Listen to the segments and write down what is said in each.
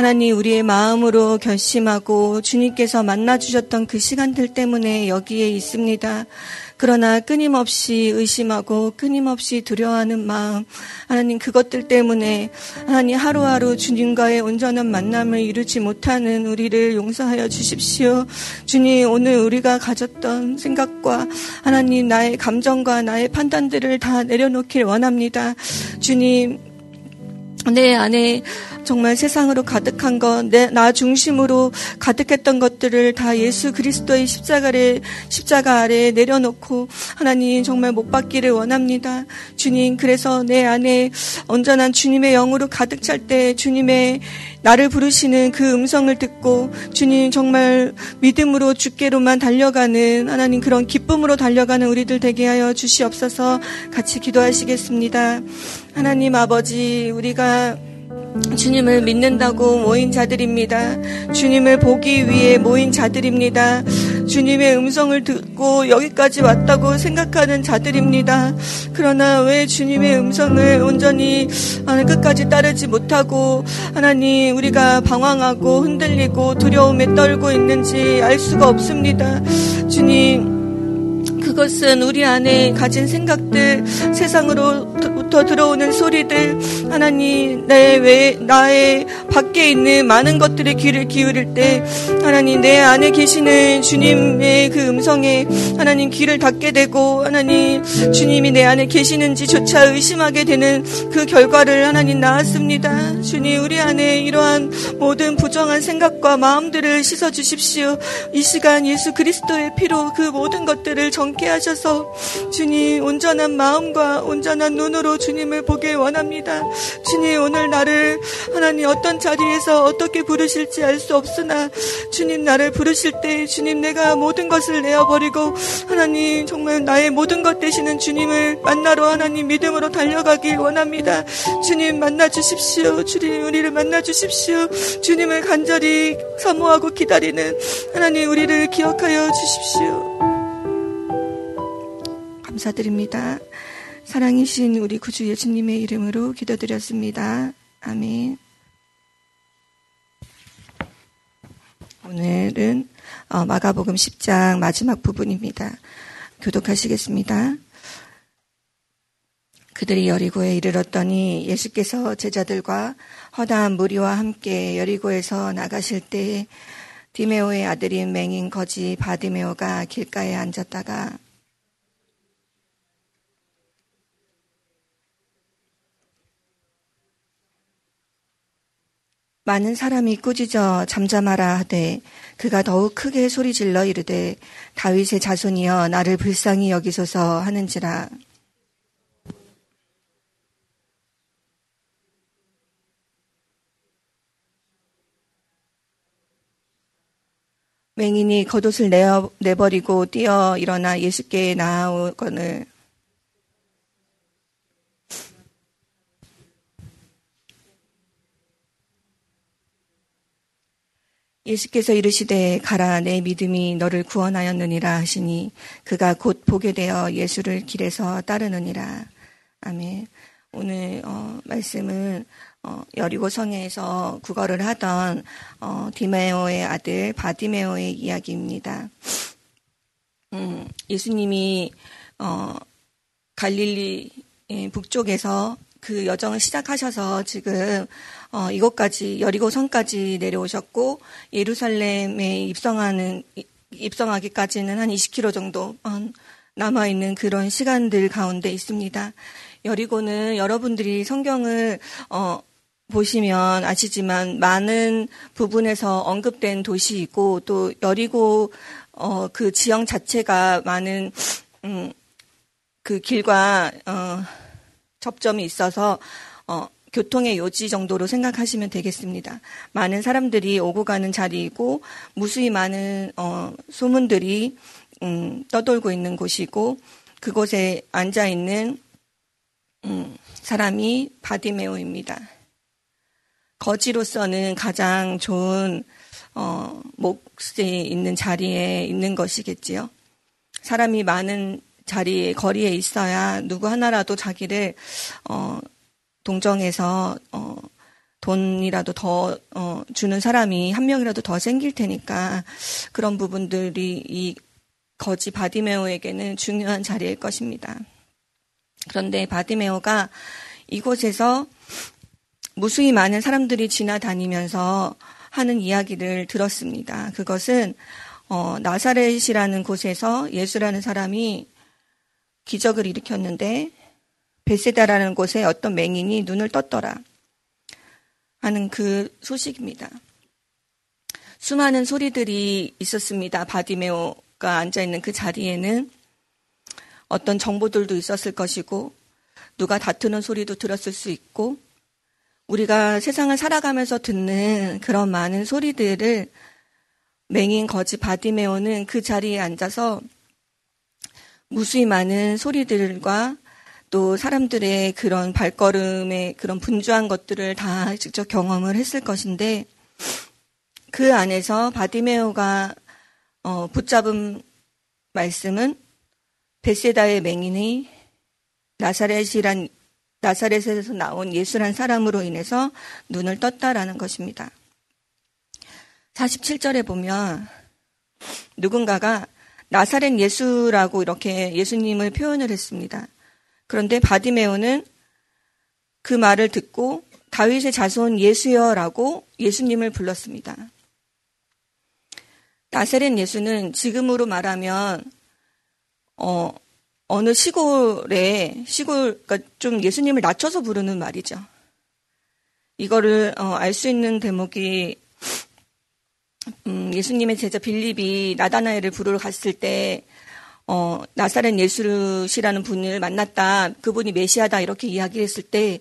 하나님 우리의 마음으로 결심하고 주님께서 만나 주셨던 그 시간들 때문에 여기에 있습니다. 그러나 끊임없이 의심하고 끊임없이 두려워하는 마음, 하나님 그것들 때문에 하나님 하루하루 주님과의 온전한 만남을 이루지 못하는 우리를 용서하여 주십시오. 주님 오늘 우리가 가졌던 생각과 하나님 나의 감정과 나의 판단들을 다 내려놓길 원합니다. 주님 내 안에 정말 세상으로 가득한 것, 내, 나 중심으로 가득했던 것들을 다 예수 그리스도의 십자가 아래, 십자가 아래 내려놓고 하나님 정말 못 받기를 원합니다. 주님, 그래서 내 안에 온전한 주님의 영으로 가득 찰 때 주님의 나를 부르시는 그 음성을 듣고 주님 정말 믿음으로 주께로만 달려가는 하나님 그런 기쁨으로 달려가는 우리들 되게 하여 주시옵소서 같이 기도하시겠습니다. 하나님 아버지, 우리가 주님을 믿는다고 모인 자들입니다. 주님을 보기 위해 모인 자들입니다. 주님의 음성을 듣고 여기까지 왔다고 생각하는 자들입니다. 그러나 왜 주님의 음성을 온전히 끝까지 따르지 못하고 하나님 우리가 방황하고 흔들리고 두려움에 떨고 있는지 알 수가 없습니다. 주님 그것은 우리 안에 가진 생각들, 세상으로 부터 들어오는 소리들, 하나님, 내 외, 나의 밖에 있는 많은 것들의 귀를 기울일 때, 하나님, 내 안에 계시는 주님의 그 음성에 하나님 귀를 닫게 되고, 하나님, 주님이 내 안에 계시는지조차 의심하게 되는 그 결과를 하나님 나왔습니다. 주님, 우리 안에 이러한 모든 부정한 생각과 마음들을 씻어 주십시오. 이 시간 예수 그리스도의 피로 그 모든 것들을 정 함께 하셔서 주님 온전한 마음과 온전한 눈으로 주님을 보길 원합니다. 주님 오늘 나를 하나님 어떤 자리에서 어떻게 부르실지 알 수 없으나 주님 나를 부르실 때 주님 내가 모든 것을 내어버리고 하나님 정말 나의 모든 것 되시는 주님을 만나러 하나님 믿음으로 달려가길 원합니다. 주님 만나 주십시오. 주님 우리를 만나 주십시오. 주님을 간절히 사모하고 기다리는 하나님 우리를 기억하여 주십시오. 감사드립니다. 사랑이신 우리 구주 예수님의 이름으로 기도드렸습니다. 아멘. 오늘은 어, 마가복음 10장 마지막 부분입니다. 교독하시겠습니다. 그들이 여리고에 이르렀더니 예수께서 제자들과 허다한 무리와 함께 여리고에서 나가실 때 디메오의 아들인 맹인 거지 바디메오가 길가에 앉았다가 많은 사람이 꾸짖어 잠잠하라 하되 그가 더욱 크게 소리질러 이르되 다윗의 자손이여 나를 불쌍히 여기소서 하는지라. 맹인이 겉옷을 내어, 내버리고 뛰어 일어나 예수께 나아오거늘 예수께서 이르시되 가라 내 믿음이 너를 구원하였느니라 하시니 그가 곧 보게 되어 예수를 길에서 따르느니라. 아멘. 오늘 어, 말씀은 어, 여리고 성에서 구걸을 하던 어, 디메오의 아들 바디메오의 이야기입니다. 음, 예수님이 어, 갈릴리 북쪽에서 그 여정을 시작하셔서 지금 어, 이곳까지 여리고 성까지 내려오셨고 예루살렘에 입성하는 입성하기까지는 한 20km 정도 어, 남아 있는 그런 시간들 가운데 있습니다. 여리고는 여러분들이 성경을 어, 보시면 아시지만 많은 부분에서 언급된 도시이고 또 여리고 어, 그 지형 자체가 많은 음, 그 길과 어, 접점이 있어서 어, 교통의 요지 정도로 생각하시면 되겠습니다. 많은 사람들이 오고 가는 자리이고 무수히 많은 어, 소문들이 음, 떠돌고 있는 곳이고 그곳에 앉아 있는 음, 사람이 바디메오입니다. 거지로서는 가장 좋은 어, 몫이 있는 자리에 있는 것이겠지요. 사람이 많은 자리에 거리에 있어야 누구 하나라도 자기를 어, 동정해서 어, 돈이라도 더 어, 주는 사람이 한 명이라도 더 생길 테니까 그런 부분들이 이 거지 바디메오에게는 중요한 자리일 것입니다. 그런데 바디메오가 이곳에서 무수히 많은 사람들이 지나다니면서 하는 이야기를 들었습니다. 그것은 어, 나사렛이라는 곳에서 예수라는 사람이 기적을 일으켰는데 베세다라는 곳에 어떤 맹인이 눈을 떴더라 하는 그 소식입니다. 수많은 소리들이 있었습니다. 바디메오가 앉아 있는 그 자리에는 어떤 정보들도 있었을 것이고 누가 다투는 소리도 들었을 수 있고 우리가 세상을 살아가면서 듣는 그런 많은 소리들을 맹인 거지 바디메오는 그 자리에 앉아서 무수히 많은 소리들과 또 사람들의 그런 발걸음의 그런 분주한 것들을 다 직접 경험을 했을 것인데 그 안에서 바디메오가 어, 붙잡은 말씀은 베세다의 맹인이 나사렛이란 나사렛에서 나온 예수란 사람으로 인해서 눈을 떴다라는 것입니다. 47절에 보면 누군가가 나사렛 예수라고 이렇게 예수님을 표현을 했습니다. 그런데 바디메오는 그 말을 듣고 다윗의 자손 예수여라고 예수님을 불렀습니다. 나사렛 예수는 지금으로 말하면 어, 어느 시골에 시골 그러니까 좀 예수님을 낮춰서 부르는 말이죠. 이거를 어, 알 수 있는 대목이 음, 예수님의 제자 빌립이 나다나엘을 부르러 갔을 때 어, 나사렛 예수시라는 분을 만났다. 그분이 메시아다 이렇게 이야기했을 때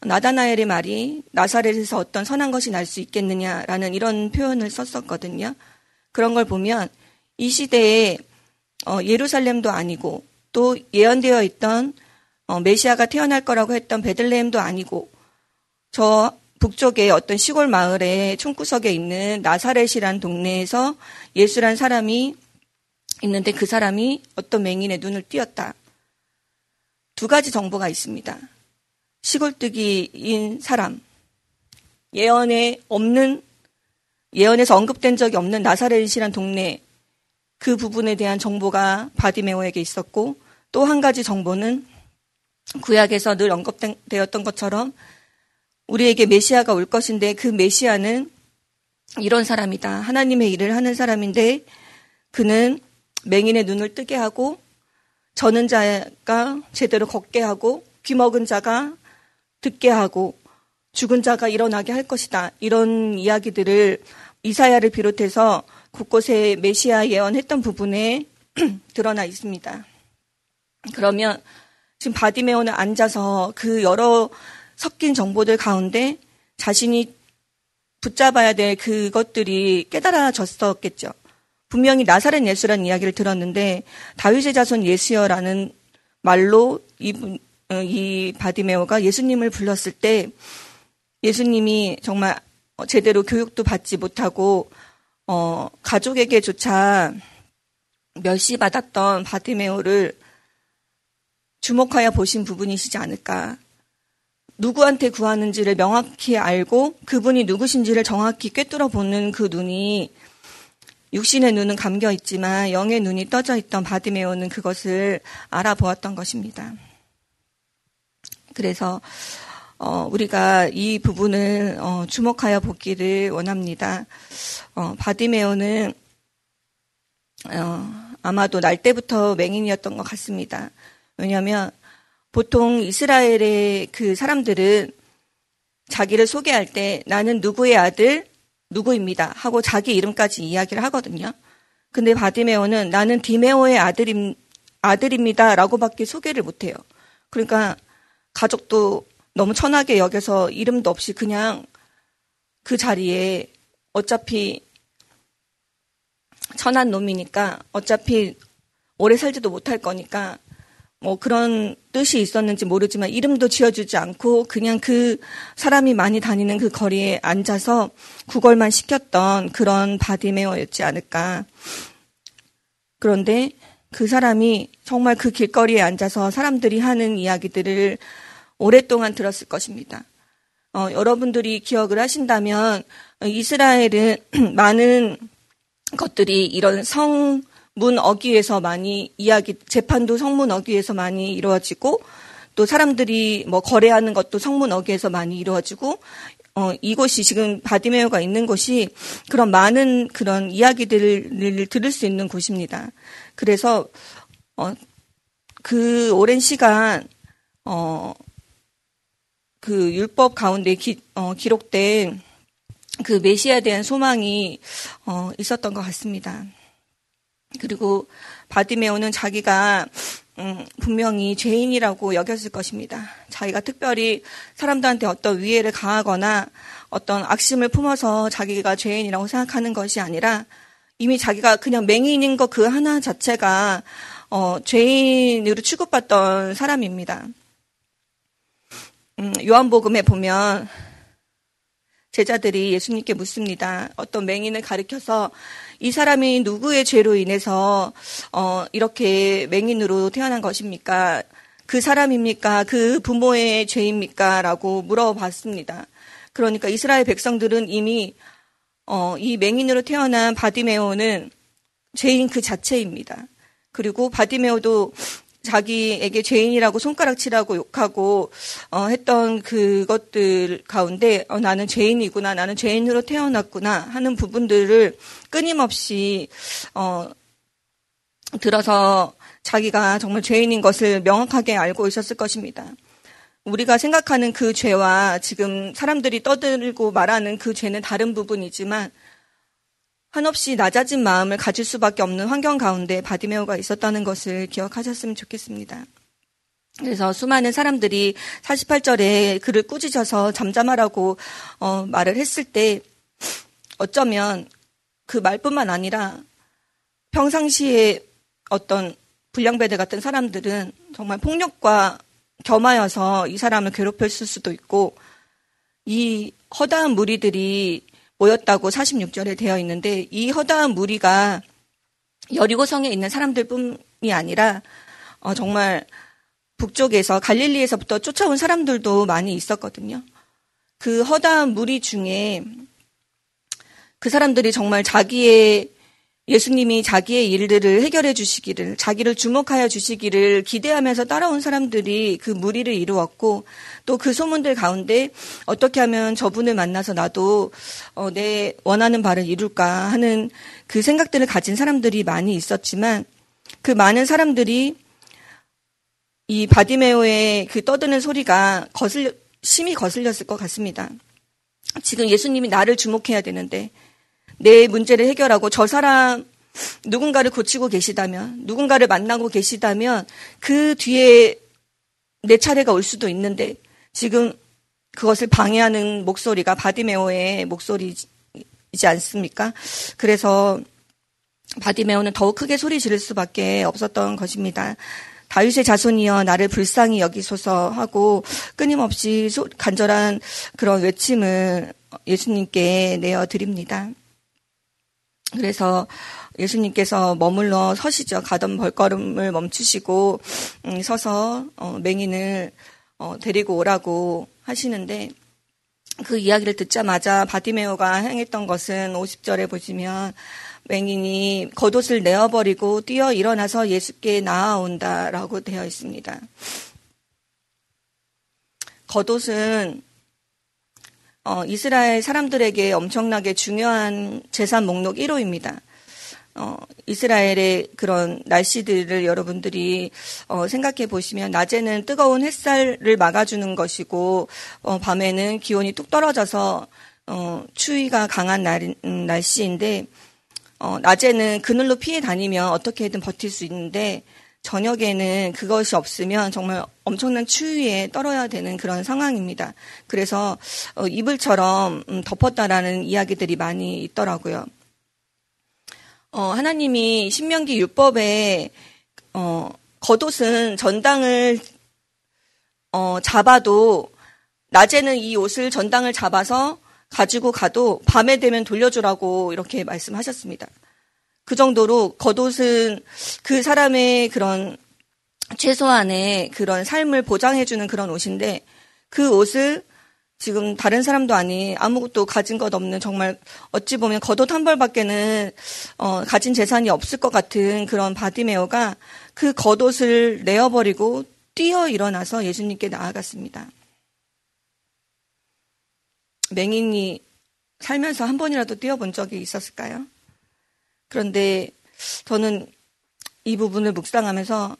나다나엘의 말이 나사렛에서 어떤 선한 것이 날 수 있겠느냐라는 이런 표현을 썼었거든요. 그런 걸 보면 이 시대에 어, 예루살렘도 아니고 또 예언되어 있던 어, 메시아가 태어날 거라고 했던 베들레헴도 아니고 저 북쪽의 어떤 시골 마을의 총구석에 있는 나사렛이란 동네에서 예수란 사람이 있는데 그 사람이 어떤 맹인의 눈을 띄었다. 두 가지 정보가 있습니다. 시골뜨기인 사람, 예언에 없는, 예언에서 언급된 적이 없는 나사렛이란 동네, 그 부분에 대한 정보가 바디메오에게 있었고, 또 한 가지 정보는 구약에서 늘 언급되었던 것처럼 우리에게 메시아가 올 것인데 그 메시아는 이런 사람이다. 하나님의 일을 하는 사람인데 그는 맹인의 눈을 뜨게 하고 저는 자가 제대로 걷게 하고 귀먹은 자가 듣게 하고 죽은 자가 일어나게 할 것이다. 이런 이야기들을 이사야를 비롯해서 곳곳에 메시아 예언했던 부분에 드러나 있습니다. 그러면 지금 바디메오는 앉아서 그 여러 섞인 정보들 가운데 자신이 붙잡아야 될 그것들이 깨달아졌었겠죠. 분명히 나사렛 예수라는 이야기를 들었는데 다윗의 자손 예수여라는 말로 이, 어, 이 바디메오가 예수님을 불렀을 때 예수님이 정말 제대로 교육도 받지 못하고 어, 가족에게조차 멸시받았던 바디메오를 주목하여 보신 부분이시지 않을까. 누구한테 구하는지를 명확히 알고 그분이 누구신지를 정확히 꿰뚫어 보는 그 눈이 육신의 눈은 감겨 있지만 영의 눈이 떠져 있던 바디메오는 그것을 알아보았던 것입니다. 그래서 어, 우리가 이 부분을 어, 주목하여 보기를 원합니다. 어, 바디메오는 어, 아마도 날 때부터 맹인이었던 것 같습니다. 왜냐하면 보통 이스라엘의 그 사람들은 자기를 소개할 때 나는 누구의 아들, 누구입니다. 하고 자기 이름까지 이야기를 하거든요. 근데 바디메오는 나는 디메오의 아들임, 아들입니다. 라고밖에 소개를 못해요. 그러니까 가족도 너무 천하게 여겨서 이름도 없이 그냥 그 자리에 어차피 천한 놈이니까 어차피 오래 살지도 못할 거니까 뭐 그런 뜻이 있었는지 모르지만 이름도 지어주지 않고 그냥 그 사람이 많이 다니는 그 거리에 앉아서 구걸만 시켰던 그런 바디메어였지 않을까. 그런데 그 사람이 정말 그 길거리에 앉아서 사람들이 하는 이야기들을 오랫동안 들었을 것입니다. 어, 여러분들이 기억을 하신다면 이스라엘은 많은 것들이 이런 성 문 어기에서 많이 이야기 재판도 성문 어기에서 많이 이루어지고 또 사람들이 뭐 거래하는 것도 성문 어기에서 많이 이루어지고 어, 이곳이 지금 바디메어가 있는 곳이 그런 많은 그런 이야기들을 들을 수 있는 곳입니다. 그래서 어, 그 오랜 시간 어, 그 율법 가운데 기, 어, 기록된 그 메시아에 대한 소망이 어, 있었던 것 같습니다. 그리고 바디메오는 자기가 음, 분명히 죄인이라고 여겼을 것입니다. 자기가 특별히 사람들한테 어떤 위해를 가하거나 어떤 악심을 품어서 자기가 죄인이라고 생각하는 것이 아니라 이미 자기가 그냥 맹인인 것 그 하나 자체가 어, 죄인으로 취급받던 사람입니다. 음, 요한복음에 보면 제자들이 예수님께 묻습니다. 어떤 맹인을 가리켜서 이 사람이 누구의 죄로 인해서 어, 이렇게 맹인으로 태어난 것입니까? 그 사람입니까? 그 부모의 죄입니까? 라고 물어봤습니다. 그러니까 이스라엘 백성들은 이미 어, 이 맹인으로 태어난 바디메오는 죄인 그 자체입니다. 그리고 바디메오도 자기에게 죄인이라고 손가락치라고 욕하고 어, 했던 그것들 가운데 어, 나는 죄인이구나 나는 죄인으로 태어났구나 하는 부분들을 끊임없이 어, 들어서 자기가 정말 죄인인 것을 명확하게 알고 있었을 것입니다. 우리가 생각하는 그 죄와 지금 사람들이 떠들고 말하는 그 죄는 다른 부분이지만 한없이 낮아진 마음을 가질 수밖에 없는 환경 가운데 바디메오가 있었다는 것을 기억하셨으면 좋겠습니다. 그래서 수많은 사람들이 48절에 그를 꾸짖어서 잠잠하라고 어, 말을 했을 때 어쩌면 그 말뿐만 아니라 평상시에 어떤 불량배들 같은 사람들은 정말 폭력과 겸하여서 이 사람을 괴롭혔을 수도 있고 이 허다한 무리들이 모였다고 46절에 되어 있는데 이 허다한 무리가 여리고 성에 있는 사람들뿐이 아니라 어, 정말 북쪽에서 갈릴리에서부터 쫓아온 사람들도 많이 있었거든요. 그 허다한 무리 중에 그 사람들이 정말 자기의 예수님이 자기의 일들을 해결해 주시기를, 자기를 주목하여 주시기를 기대하면서 따라온 사람들이 그 무리를 이루었고, 또 그 소문들 가운데 어떻게 하면 저분을 만나서 나도 어, 내 원하는 바를 이룰까 하는 그 생각들을 가진 사람들이 많이 있었지만, 그 많은 사람들이 이 바디메오의 그 떠드는 소리가 거슬, 심히 거슬렸을 것 같습니다. 지금 예수님이 나를 주목해야 되는데, 내 문제를 해결하고 저 사람 누군가를 고치고 계시다면, 누군가를 만나고 계시다면 그 뒤에 내 차례가 올 수도 있는데 지금 그것을 방해하는 목소리가 바디메오의 목소리이지 않습니까? 그래서 바디메오는 더욱 크게 소리 지를 수밖에 없었던 것입니다. 다윗의 자손이여 나를 불쌍히 여기소서 하고 끊임없이 간절한 그런 외침을 예수님께 내어 드립니다. 그래서 예수님께서 머물러 서시죠. 가던 벌걸음을 멈추시고 음, 서서 어, 맹인을 어, 데리고 오라고 하시는데 그 이야기를 듣자마자 바디메오가 행했던 것은 50절에 보시면 맹인이 겉옷을 내어버리고 뛰어 일어나서 예수께 나아온다라고 되어 있습니다. 겉옷은 어, 이스라엘 사람들에게 엄청나게 중요한 재산 목록 1호입니다. 어, 이스라엘의 그런 날씨들을 여러분들이 어, 생각해 보시면 낮에는 뜨거운 햇살을 막아주는 것이고 어, 밤에는 기온이 뚝 떨어져서 어, 추위가 강한 날, 음, 날씨인데 어, 낮에는 그늘로 피해 다니면 어떻게든 버틸 수 있는데 저녁에는 그것이 없으면 정말 엄청난 추위에 떨어야 되는 그런 상황입니다. 그래서 어, 이불처럼 음, 덮었다라는 이야기들이 많이 있더라고요. 어, 하나님이 신명기 율법에 어, 겉옷은 전당을 어, 잡아도 낮에는 이 옷을 전당을 잡아서 가지고 가도 밤에 되면 돌려주라고 이렇게 말씀하셨습니다. 그 정도로 겉옷은 그 사람의 그런 최소한의 그런 삶을 보장해주는 그런 옷인데 그 옷을 지금 다른 사람도 아니 아무것도 가진 것 없는 정말 어찌 보면 겉옷 한 벌밖에는 어, 가진 재산이 없을 것 같은 그런 바디메어가 그 겉옷을 내어버리고 뛰어 일어나서 예수님께 나아갔습니다. 맹인이 살면서 한 번이라도 뛰어본 적이 있었을까요? 그런데 저는 이 부분을 묵상하면서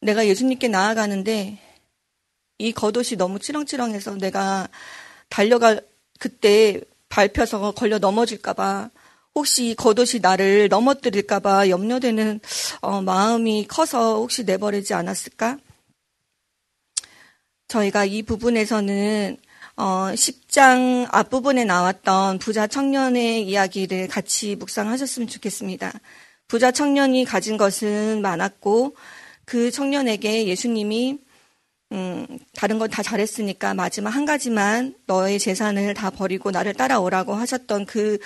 내가 예수님께 나아가는데 이 겉옷이 너무 치렁치렁해서 내가 달려갈 그때 밟혀서 걸려 넘어질까봐 혹시 이 겉옷이 나를 넘어뜨릴까봐 염려되는 어, 마음이 커서 혹시 내버리지 않았을까? 저희가 이 부분에서는 어, 10장 앞부분에 나왔던 부자 청년의 이야기를 같이 묵상하셨으면 좋겠습니다. 부자 청년이 가진 것은 많았고 그 청년에게 예수님이 음, 다른 건 다 잘했으니까 마지막 한 가지만 너의 재산을 다 버리고 나를 따라오라고 하셨던 그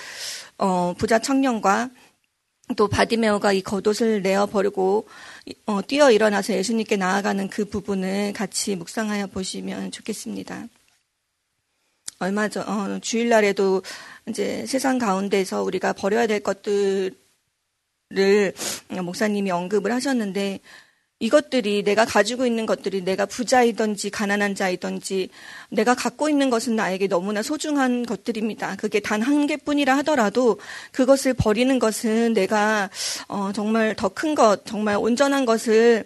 어, 부자 청년과 또 바디메어가 이 겉옷을 내어 버리고 어, 뛰어 일어나서 예수님께 나아가는 그 부분을 같이 묵상하여 보시면 좋겠습니다. 얼마 전 어, 주일날에도 이제 세상 가운데서 우리가 버려야 될 것들을 목사님이 언급을 하셨는데 이것들이 내가 가지고 있는 것들이 내가 부자이든지 가난한 자이든지 내가 갖고 있는 것은 나에게 너무나 소중한 것들입니다. 그게 단 한 개뿐이라 하더라도 그것을 버리는 것은 내가 어, 정말 더 큰 것, 정말 온전한 것을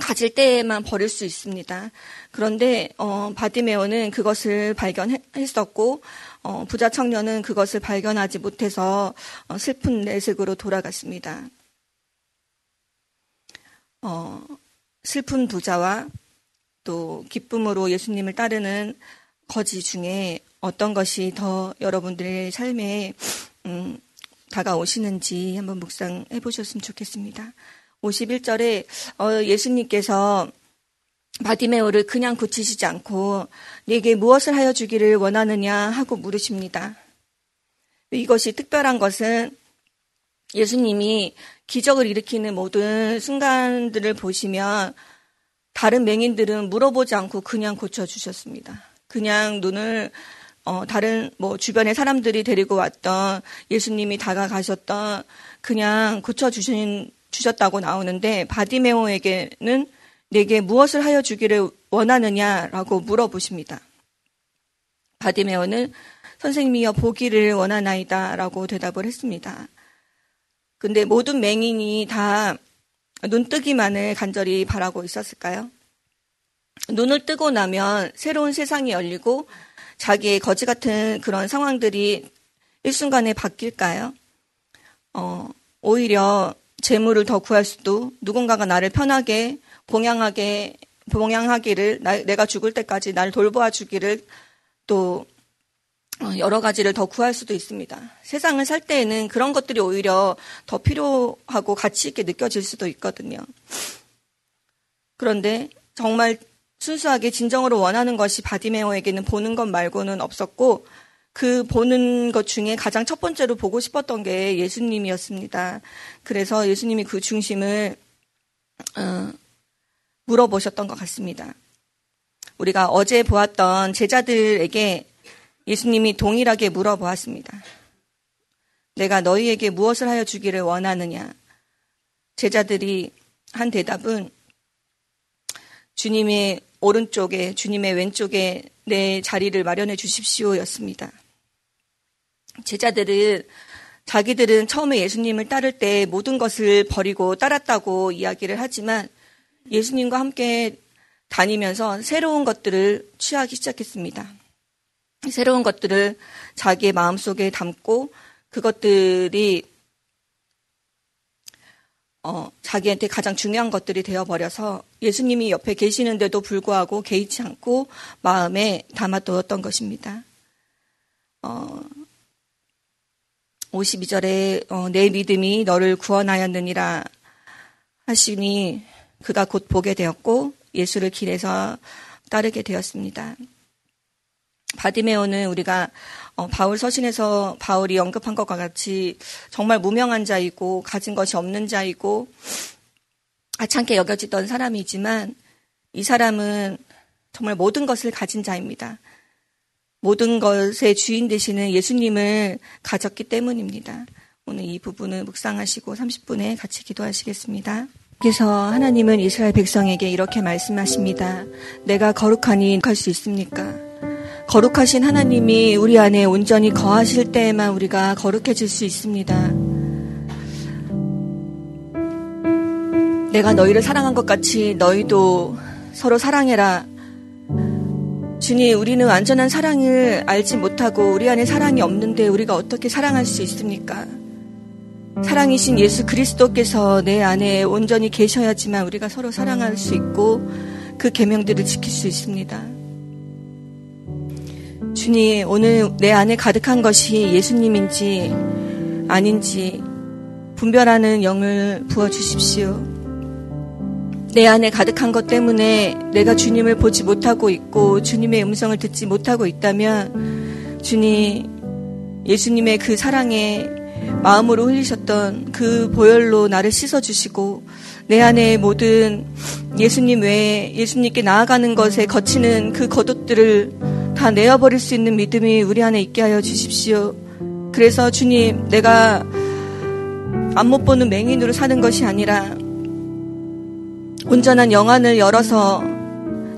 가질 때에만 버릴 수 있습니다. 그런데 어, 바디메오는 그것을 발견했었고 어, 부자 청년은 그것을 발견하지 못해서 어, 슬픈 내색으로 돌아갔습니다. 어, 슬픈 부자와 또 기쁨으로 예수님을 따르는 거지 중에 어떤 것이 더 여러분들의 삶에 음, 다가오시는지 한번 묵상해 보셨으면 좋겠습니다. 51절에 어, 예수님께서 바디메오를 그냥 고치시지 않고 네게 무엇을 하여 주기를 원하느냐 하고 물으십니다. 이것이 특별한 것은 예수님이 기적을 일으키는 모든 순간들을 보시면 다른 맹인들은 물어보지 않고 그냥 고쳐주셨습니다. 그냥 눈을 어, 다른 뭐 주변의 사람들이 데리고 왔던 예수님이 다가가셨던 그냥 고쳐주신 주셨다고 나오는데 바디메오에게는 내게 무엇을 하여 주기를 원하느냐라고 물어보십니다. 바디메오는 선생님이여 보기를 원하나이다라고 대답을 했습니다. 근데 모든 맹인이 다 눈뜨기만을 간절히 바라고 있었을까요? 눈을 뜨고 나면 새로운 세상이 열리고 자기의 거지 같은 그런 상황들이 일순간에 바뀔까요? 어, 오히려 재물을 더 구할 수도 누군가가 나를 편하게 봉양하게 봉양하기를 나, 내가 죽을 때까지 나를 돌보아 주기를 또 어, 여러 가지를 더 구할 수도 있습니다. 세상을 살 때에는 그런 것들이 오히려 더 필요하고 가치 있게 느껴질 수도 있거든요. 그런데 정말 순수하게 진정으로 원하는 것이 바디메오에게는 보는 것 말고는 없었고 그 보는 것 중에 가장 첫 번째로 보고 싶었던 게 예수님이었습니다. 그래서 예수님이 그 중심을 어, 물어보셨던 것 같습니다. 우리가 어제 보았던 제자들에게 예수님이 동일하게 물어보았습니다. 내가 너희에게 무엇을 하여 주기를 원하느냐? 제자들이 한 대답은 주님의 오른쪽에, 주님의 왼쪽에 내 자리를 마련해 주십시오 였습니다. 제자들은 자기들은 처음에 예수님을 따를 때 모든 것을 버리고 따랐다고 이야기를 하지만 예수님과 함께 다니면서 새로운 것들을 취하기 시작했습니다. 새로운 것들을 자기의 마음속에 담고 그것들이 어, 자기한테 가장 중요한 것들이 되어버려서 예수님이 옆에 계시는데도 불구하고 개의치 않고 마음에 담아두었던 것입니다. 어, 52절에 어, 내 믿음이 너를 구원하였느니라 하시니 그가 곧 보게 되었고 예수를 길에서 따르게 되었습니다. 바디메오는 우리가 어, 바울 서신에서 바울이 언급한 것과 같이 정말 무명한 자이고 가진 것이 없는 자이고 아찮게 여겨지던 사람이지만 이 사람은 정말 모든 것을 가진 자입니다. 모든 것의 주인 되시는 예수님을 가졌기 때문입니다. 오늘 이 부분을 묵상하시고 30분에 같이 기도하시겠습니다. 그래서 하나님은 이스라엘 백성에게 이렇게 말씀하십니다. 내가 거룩하니 할 수 있습니까? 거룩하신 하나님이 우리 안에 온전히 거하실 때에만 우리가 거룩해질 수 있습니다. 내가 너희를 사랑한 것 같이 너희도 서로 사랑해라. 주님, 우리는 완전한 사랑을 알지 못하고 우리 안에 사랑이 없는데 우리가 어떻게 사랑할 수 있습니까? 사랑이신 예수 그리스도께서 내 안에 온전히 계셔야지만 우리가 서로 사랑할 수 있고 그 계명들을 지킬 수 있습니다. 주님, 오늘 내 안에 가득한 것이 예수님인지 아닌지 분별하는 영을 부어 주십시오. 내 안에 가득한 것 때문에 내가 주님을 보지 못하고 있고 주님의 음성을 듣지 못하고 있다면 주님 예수님의 그 사랑에 마음으로 흘리셨던 그 보혈로 나를 씻어주시고 내 안에 모든 예수님 외에 예수님께 나아가는 것에 거치는 그 겉옷들을 다 내어버릴 수 있는 믿음이 우리 안에 있게 하여 주십시오. 그래서 주님, 내가 안 못 보는 맹인으로 사는 것이 아니라 온전한 영안을 열어서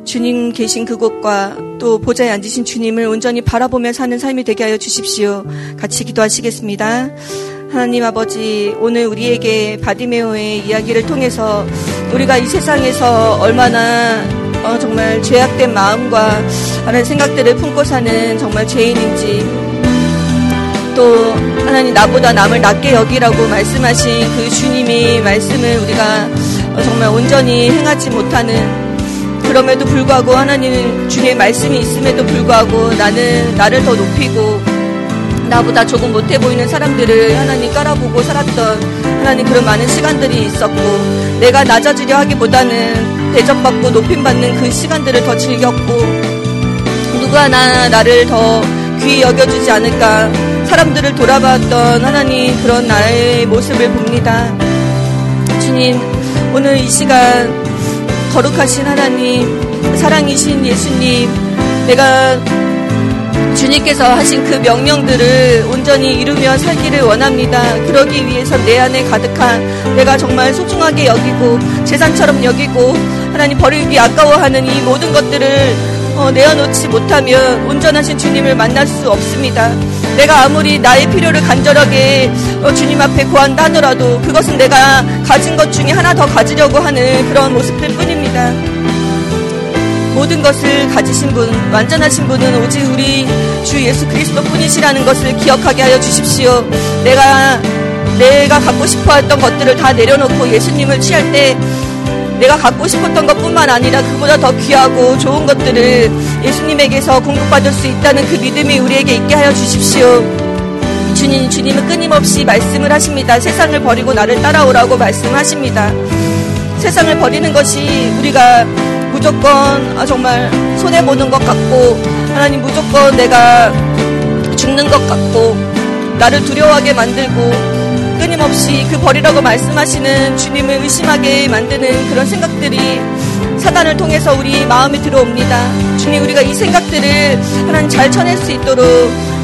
주님 계신 그곳과 또 보좌에 앉으신 주님을 온전히 바라보며 사는 삶이 되게 하여 주십시오. 같이 기도하시겠습니다. 하나님 아버지, 오늘 우리에게 바디메오의 이야기를 통해서 우리가 이 세상에서 얼마나 어, 정말 죄악된 마음과 하는 생각들을 품고 사는 정말 죄인인지 또 하나님 나보다 남을 낮게 여기라고 말씀하신 그 주님이 말씀을 우리가 정말 온전히 행하지 못하는 그럼에도 불구하고 하나님 주의 말씀이 있음에도 불구하고 나는 나를 더 높이고 나보다 조금 못해 보이는 사람들을 하나님 깔아보고 살았던 하나님 그런 많은 시간들이 있었고 내가 낮아지려 하기보다는 대접받고 높임받는 그 시간들을 더 즐겼고 누가 하나 나를 더 귀히 여겨주지 않을까 사람들을 돌아봤던 하나님 그런 나의 모습을 봅니다. 주님 오늘 이 시간 거룩하신 하나님, 사랑이신 예수님, 내가 주님께서 하신 그 명령들을 온전히 이루며 살기를 원합니다. 그러기 위해서 내 안에 가득한 내가 정말 소중하게 여기고 재산처럼 여기고 하나님 버리기 아까워하는 이 모든 것들을 어, 내어놓지 못하면 온전하신 주님을 만날 수 없습니다. 내가 아무리 나의 필요를 간절하게 어, 주님 앞에 구한다 하더라도 그것은 내가 가진 것 중에 하나 더 가지려고 하는 그런 모습들 뿐입니다. 모든 것을 가지신 분, 완전하신 분은 오직 우리 주 예수 그리스도 뿐이시라는 것을 기억하게 하여 주십시오. 내가, 내가 갖고 싶어 했던 것들을 다 내려놓고 예수님을 취할 때 내가 갖고 싶었던 것 뿐만 아니라 그보다 더 귀하고 좋은 것들을 예수님에게서 공급받을 수 있다는 그 믿음이 우리에게 있게 하여 주십시오. 주님, 주님은 끊임없이 말씀을 하십니다. 세상을 버리고 나를 따라오라고 말씀하십니다. 세상을 버리는 것이 우리가 무조건 아, 정말 손해 보는 것 같고, 하나님 무조건 내가 죽는 것 같고, 나를 두려워하게 만들고, 끊임없이 그 버리라고 말씀하시는 주님을 의심하게 만드는 그런 생각들이 사단을 통해서 우리 마음에 들어옵니다. 주님 우리가 이 생각들을 하나님 잘 쳐낼 수 있도록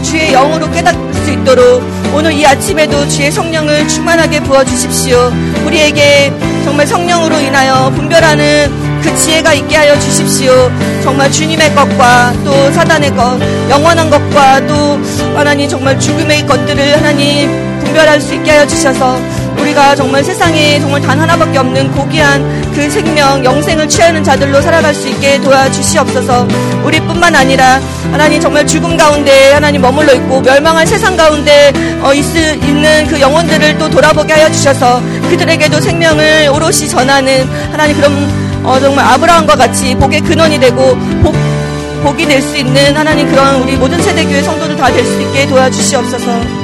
주의 영으로 깨닫을 수 있도록 오늘 이 아침에도 주의 성령을 충만하게 부어주십시오. 우리에게 정말 성령으로 인하여 분별하는 그 지혜가 있게 하여 주십시오. 정말 주님의 것과 또 사단의 것, 영원한 것과 또 하나님 정말 죽음의 것들을 하나님 분별할 수 있게 하여 주셔서 우리가 정말 세상에 정말 단 하나밖에 없는 고귀한 그 생명, 영생을 취하는 자들로 살아갈 수 있게 도와주시옵소서. 우리뿐만 아니라 하나님 정말 죽음 가운데 하나님 머물러 있고 멸망한 세상 가운데 어, 있, 있는 그 영혼들을 또 돌아보게 하여 주셔서 그들에게도 생명을 오롯이 전하는 하나님 그런 어, 정말 아브라함과 같이 복의 근원이 되고 복, 복이 될 수 있는 하나님 그런 우리 모든 세대교회 성도들 다 될 수 있게 도와주시옵소서.